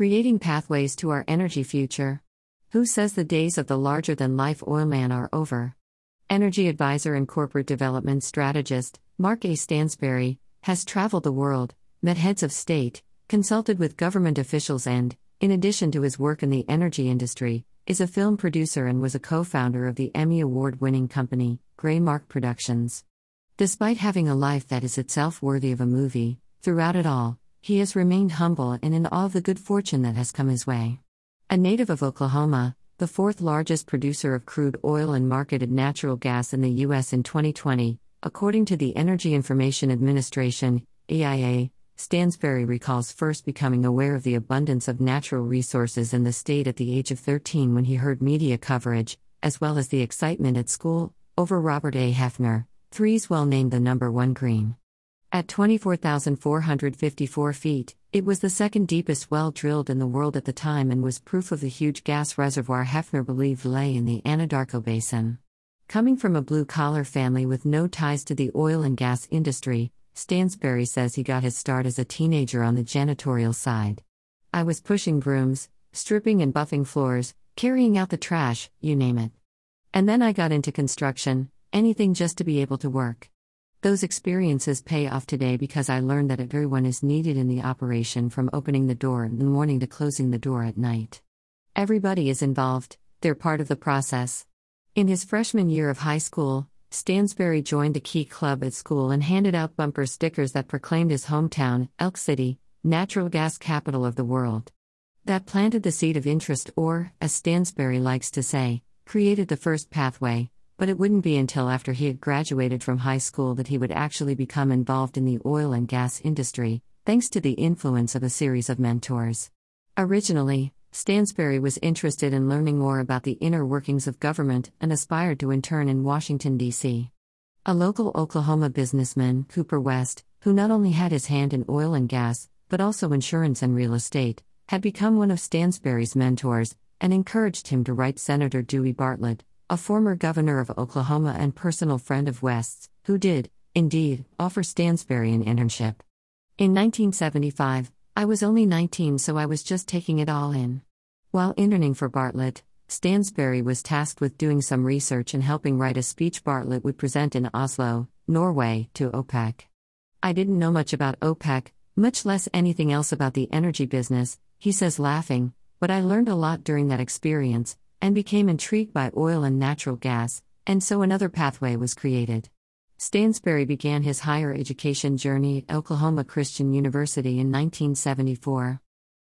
Creating pathways to our energy future. Who says the days of the larger than life oil man are over? Energy advisor and corporate development strategist, Mark A. Stansberry, has traveled the world, met heads of state, consulted with government officials, and, in addition to his work in the energy industry, is a film producer and was a co founder of the Emmy Award winning company, Graymark Productions. Despite having a life that is itself worthy of a movie, throughout it all, he has remained humble and in awe of the good fortune that has come his way. A native of Oklahoma, the fourth largest producer of crude oil and marketed natural gas in the U.S. in 2020, according to the Energy Information Administration, EIA, Stansberry recalls first becoming aware of the abundance of natural resources in the state at the age of 13 when he heard media coverage, as well as the excitement at school, over Robert A. Hefner, threes well named the number one green. At 24,454 feet, it was the second deepest well drilled in the world at the time and was proof of the huge gas reservoir Hefner believed lay in the Anadarko Basin. Coming from a blue collar family with no ties to the oil and gas industry, Stansberry says he got his start as a teenager on the janitorial side. I was pushing brooms, stripping and buffing floors, carrying out the trash, you name it. And then I got into construction, anything just to be able to work. Those experiences pay off today because I learned that everyone is needed in the operation from opening the door in the morning to closing the door at night. Everybody is involved, they're part of the process. In his freshman year of high school, Stansberry joined the Key Club at school and handed out bumper stickers that proclaimed his hometown, Elk City, natural gas capital of the world. That planted the seed of interest, or, as Stansberry likes to say, created the first pathway, but it wouldn't be until after he had graduated from high school that he would actually become involved in the oil and gas industry, thanks to the influence of a series of mentors. Originally, Stansberry was interested in learning more about the inner workings of government and aspired to intern in Washington, D.C. A local Oklahoma businessman, Cooper West, who not only had his hand in oil and gas, but also insurance and real estate, had become one of Stansberry's mentors and encouraged him to write Senator Dewey Bartlett, a former governor of Oklahoma and personal friend of West's, who did, indeed, offer Stansberry an internship. In 1975, I was only 19, so I was just taking it all in. While interning for Bartlett, Stansberry was tasked with doing some research and helping write a speech Bartlett would present in Oslo, Norway, to OPEC. I didn't know much about OPEC, much less anything else about the energy business, he says laughing, but I learned a lot during that experience, and became intrigued by oil and natural gas, and so another pathway was created. Stansberry began his higher education journey at Oklahoma Christian University in 1974.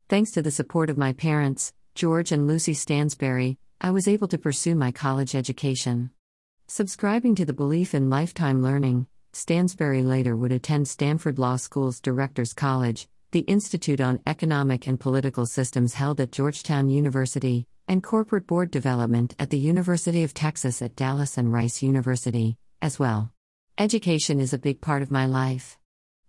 Thanks to the support of my parents, George and Lucy Stansberry, I was able to pursue my college education. Subscribing to the belief in lifetime learning, Stansberry later would attend Stanford Law School's Directors College, the Institute on Economic and Political Systems held at Georgetown University, and corporate board development at the University of Texas at Dallas and Rice University, as well. Education is a big part of my life.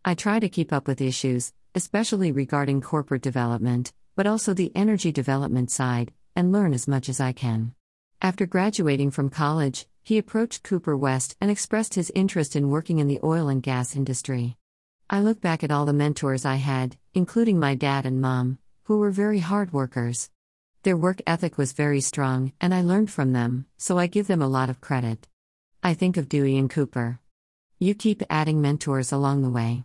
I try to keep up with issues, especially regarding corporate development, but also the energy development side, and learn as much as I can. After graduating from college, he approached Cooper West and expressed his interest in working in the oil and gas industry. I look back at all the mentors I had, including my dad and mom, who were very hard workers. Their work ethic was very strong, and I learned from them, so I give them a lot of credit. I think of Dewey and Cooper. You keep adding mentors along the way.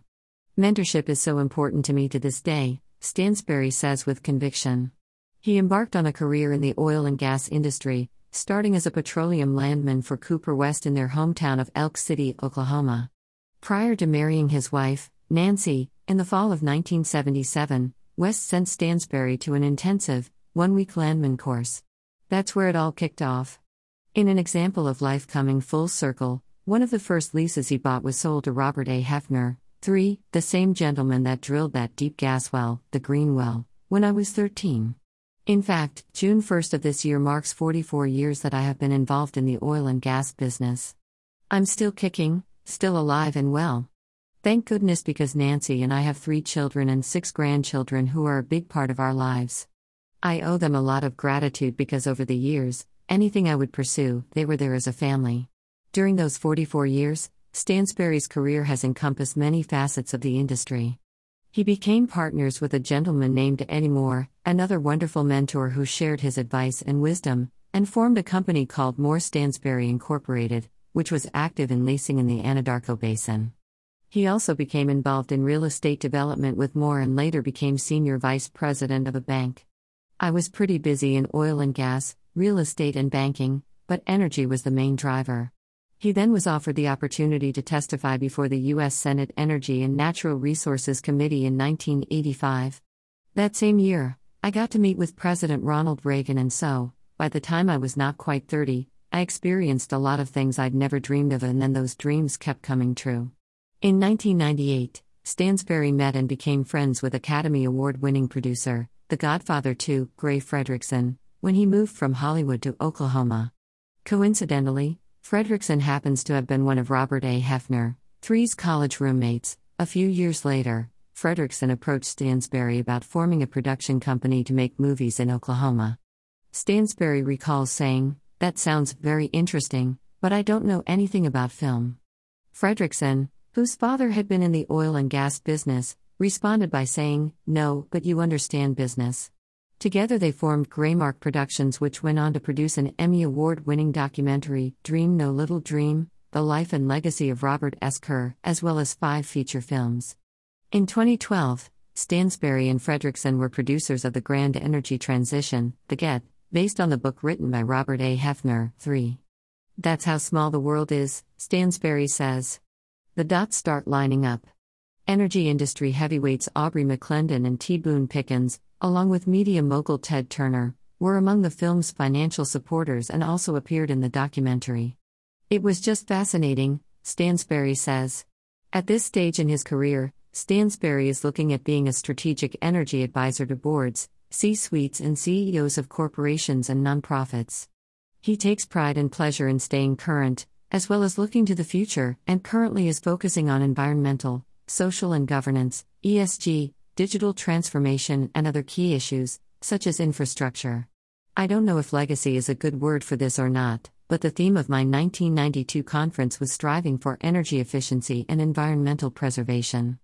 Mentorship is so important to me to this day, Stansberry says with conviction. He embarked on a career in the oil and gas industry, starting as a petroleum landman for Cooper West in their hometown of Elk City, Oklahoma. Prior to marrying his wife, Nancy, in the fall of 1977, West sent Stansberry to an intensive, one week landman course. That's where it all kicked off. In an example of life coming full circle, one of the first leases he bought was sold to Robert A. Hefner, 3, the same gentleman that drilled that deep gas well, the Green Well, when I was 13. In fact, June 1st of this year marks 44 years that I have been involved in the oil and gas business. I'm still kicking, still alive and well. Thank goodness because Nancy and I have three children and six grandchildren who are a big part of our lives. I owe them a lot of gratitude because over the years, anything I would pursue, they were there as a family. During those 44 years, Stansberry's career has encompassed many facets of the industry. He became partners with a gentleman named Eddie Moore, another wonderful mentor who shared his advice and wisdom, and formed a company called Moore Stansberry Incorporated, which was active in leasing in the Anadarko Basin. He also became involved in real estate development with Moore and later became senior vice president of a bank. I was pretty busy in oil and gas, real estate, and banking, but energy was the main driver. He then was offered the opportunity to testify before the U.S. Senate Energy and Natural Resources Committee in 1985. That same year, I got to meet with President Ronald Reagan, and so, by the time I was not quite 30, I experienced a lot of things I'd never dreamed of, and then those dreams kept coming true. In 1998, Stansberry met and became friends with Academy Award winning producer, The Godfather 2, Gray Frederickson, when he moved from Hollywood to Oklahoma. Coincidentally, Frederickson happens to have been one of Robert A. Hefner, Three's college roommates. A few years later, Frederickson approached Stansberry about forming a production company to make movies in Oklahoma. Stansberry recalls saying, that sounds very interesting, but I don't know anything about film. Frederickson, whose father had been in the oil and gas business, responded by saying, No, but you understand business. Together they formed Graymark Productions, which went on to produce an Emmy Award winning documentary, Dream No Little Dream The Life and Legacy of Robert S. Kerr, as well as five feature films. In 2012, Stansberry and Frederickson were producers of The Grand Energy Transition, The Get, based on the book written by Robert A. Hefner. 3. That's how small the world is, Stansberry says. The dots start lining up. Energy industry heavyweights Aubrey McClendon and T. Boone Pickens, along with media mogul Ted Turner, were among the film's financial supporters and also appeared in the documentary. It was just fascinating, Stansberry says. At this stage in his career, Stansberry is looking at being a strategic energy advisor to boards, C suites, and CEOs of corporations and nonprofits. He takes pride and pleasure in staying current, as well as looking to the future, and currently is focusing on environmental, social, and governance, ESG, digital transformation, and other key issues, such as infrastructure. I don't know if legacy is a good word for this or not, but the theme of my 1992 conference was striving for energy efficiency and environmental preservation.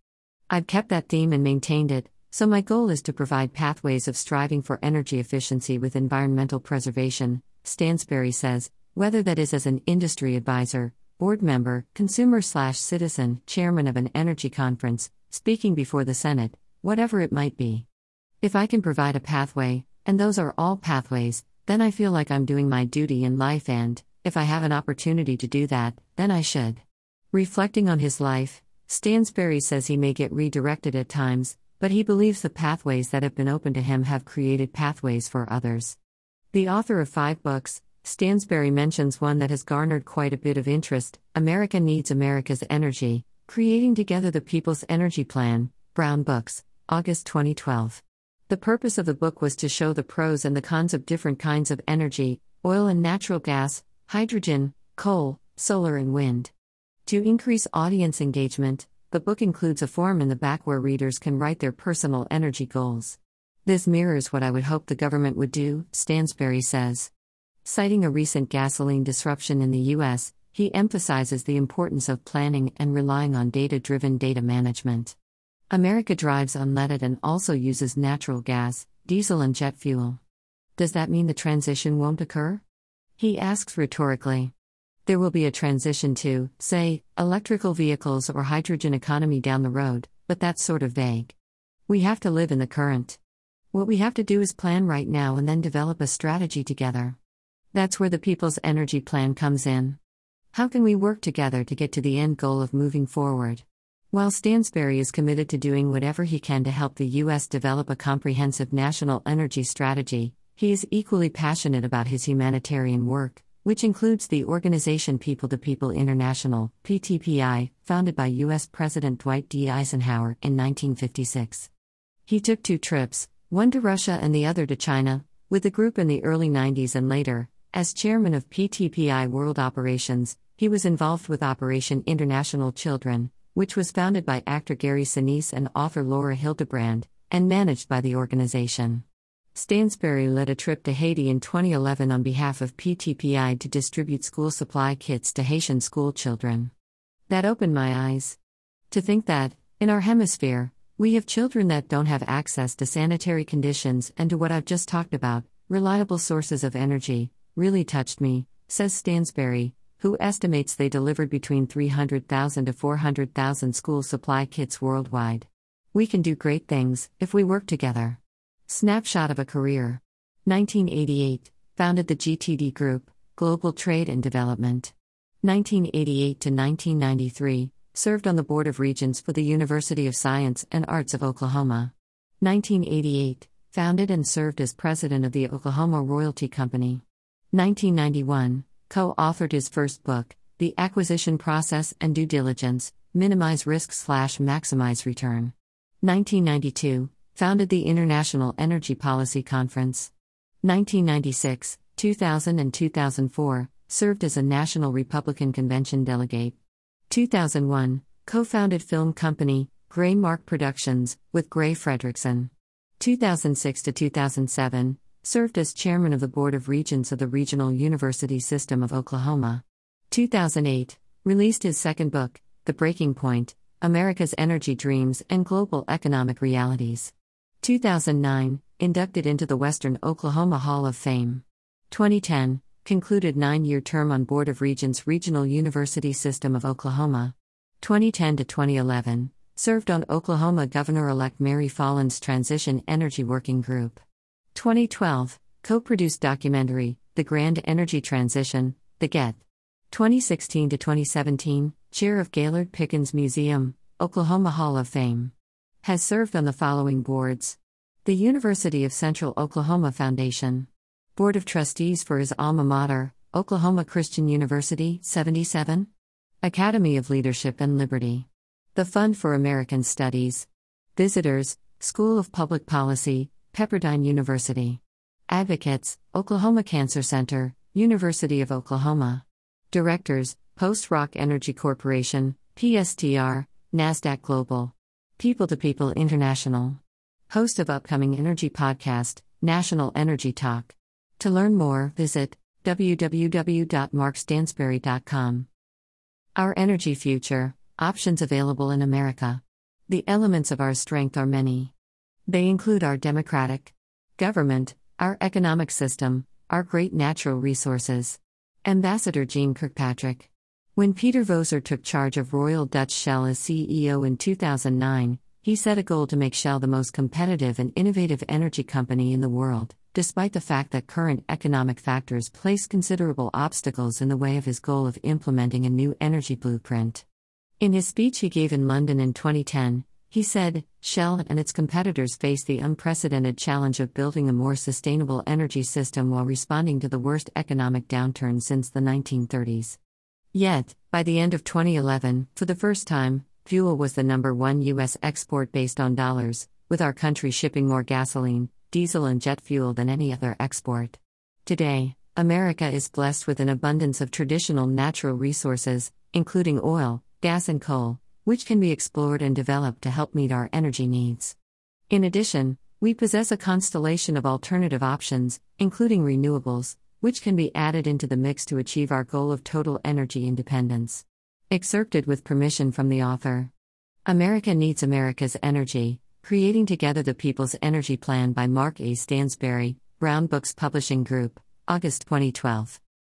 I've kept that theme and maintained it, so, my goal is to provide pathways of striving for energy efficiency with environmental preservation, Stansberry says, whether that is as an industry advisor, board member, consumer slash citizen, chairman of an energy conference, speaking before the Senate, whatever it might be. If I can provide a pathway, and those are all pathways, then I feel like I'm doing my duty in life, and, if I have an opportunity to do that, then I should. Reflecting on his life, Stansberry says he may get redirected at times, but he believes the pathways that have been open to him have created pathways for others. The author of five books, Stansberry mentions one that has garnered quite a bit of interest America Needs America's Energy Creating Together the People's Energy Plan, Brown Books, August 2012. The purpose of the book was to show the pros and the cons of different kinds of energy oil and natural gas, hydrogen, coal, solar, and wind. To increase audience engagement, the book includes a form in the back where readers can write their personal energy goals. This mirrors what I would hope the government would do, Stansberry says. Citing a recent gasoline disruption in the U.S., he emphasizes the importance of planning and relying on data driven data management. America drives unleaded and also uses natural gas, diesel, and jet fuel. Does that mean the transition won't occur? He asks rhetorically there will be a transition to, say, electrical vehicles or hydrogen economy down the road, but that's sort of vague. We have to live in the current. What we have to do is plan right now and then develop a strategy together. That's where the People's Energy Plan comes in. How can we work together to get to the end goal of moving forward? While Stansberry is committed to doing whatever he can to help the U.S. develop a comprehensive national energy strategy, he is equally passionate about his humanitarian work which includes the organization People to People International, PTPI, founded by U.S. President Dwight D. Eisenhower in 1956. He took two trips, one to Russia and the other to China, with the group in the early 90s and later, as chairman of PTPI World Operations, he was involved with Operation International Children, which was founded by actor Gary Sinise and author Laura Hillenbrand, and managed by the organization. Stansberry led a trip to Haiti in 2011 on behalf of PTPI to distribute school supply kits to Haitian school children. That opened my eyes. To think that, in our hemisphere, We have children that don't have access to sanitary conditions and to what I've just talked about, reliable sources of energy, really touched me, says Stansberry, who estimates they delivered between 300,000 to 400,000 school supply kits worldwide. We can do great things if we work together. Snapshot of a career 1988 founded the GTD Group, Global Trade and Development. 1988 to 1993 served on the Board of Regents for the University of Science and Arts of Oklahoma. 1988 founded and served as president of the Oklahoma Royalty Company. 1991 co authored his first book, The Acquisition Process and Due Diligence Minimize Risk Slash Maximize Return. 1992 founded the International Energy Policy Conference. 1996, 2000, and 2004 served as a National Republican Convention delegate. 2001 co founded film company, Graymark Productions, with Gray Frederickson. 2006 to 2007 served as chairman of the Board of Regents of the Regional University System of Oklahoma. 2008, released his second book, The Breaking Point America's Energy Dreams and Global Economic Realities. 2009, inducted into the Western Oklahoma Hall of Fame. 2010, concluded nine year term on Board of Regents Regional University System of Oklahoma. 2010 to 2011, served on Oklahoma Governor elect Mary Fallin's Transition Energy Working Group. 2012, co produced documentary, The Grand Energy Transition, The GET. 2016 to 2017, chair of Gaylord Pickens Museum, Oklahoma Hall of Fame. Has served on the following boards the University of Central Oklahoma Foundation, Board of Trustees for his alma mater, Oklahoma Christian University, 77, Academy of Leadership and Liberty, the Fund for American Studies, Visitors, School of Public Policy, Pepperdine University. Advocates, Oklahoma Cancer Center, University of Oklahoma. Directors, PostRock Energy Corporation, PSTR, NASDAQ Global. People to People International. Host of upcoming energy podcast, National Energy Talk. To learn more, visit www.markstansberry.com. Our energy future, options available in America. The elements of our strength are many. They include our democratic government, our economic system, our great natural resources. Ambassador Jeane Kirkpatrick. When Peter Voser took charge of Royal Dutch Shell as CEO in 2009, he set a goal to make Shell the most competitive and innovative energy company in the world, despite the fact that current economic factors place considerable obstacles in the way of his goal of implementing a new energy blueprint. In his speech he gave in London in 2010, he said, Shell and its competitors face the unprecedented challenge of building a more sustainable energy system while responding to the worst economic downturn since the 1930s. Yet, by the end of 2011, for the first time, fuel was the number one U.S. export based on dollars, with our country shipping more gasoline, diesel, and jet fuel than any other export. Today, America is blessed with an abundance of traditional natural resources, including oil, gas, and coal which can be explored and developed to help meet our energy needs. In addition, we possess a constellation of alternative options, including renewables, which can be added into the mix to achieve our goal of total energy independence. Excerpted with permission from the author. America Needs America's Energy Creating Together the People's Energy Plan by Mark A. Stansberry, Brown Books Publishing Group, August 2012.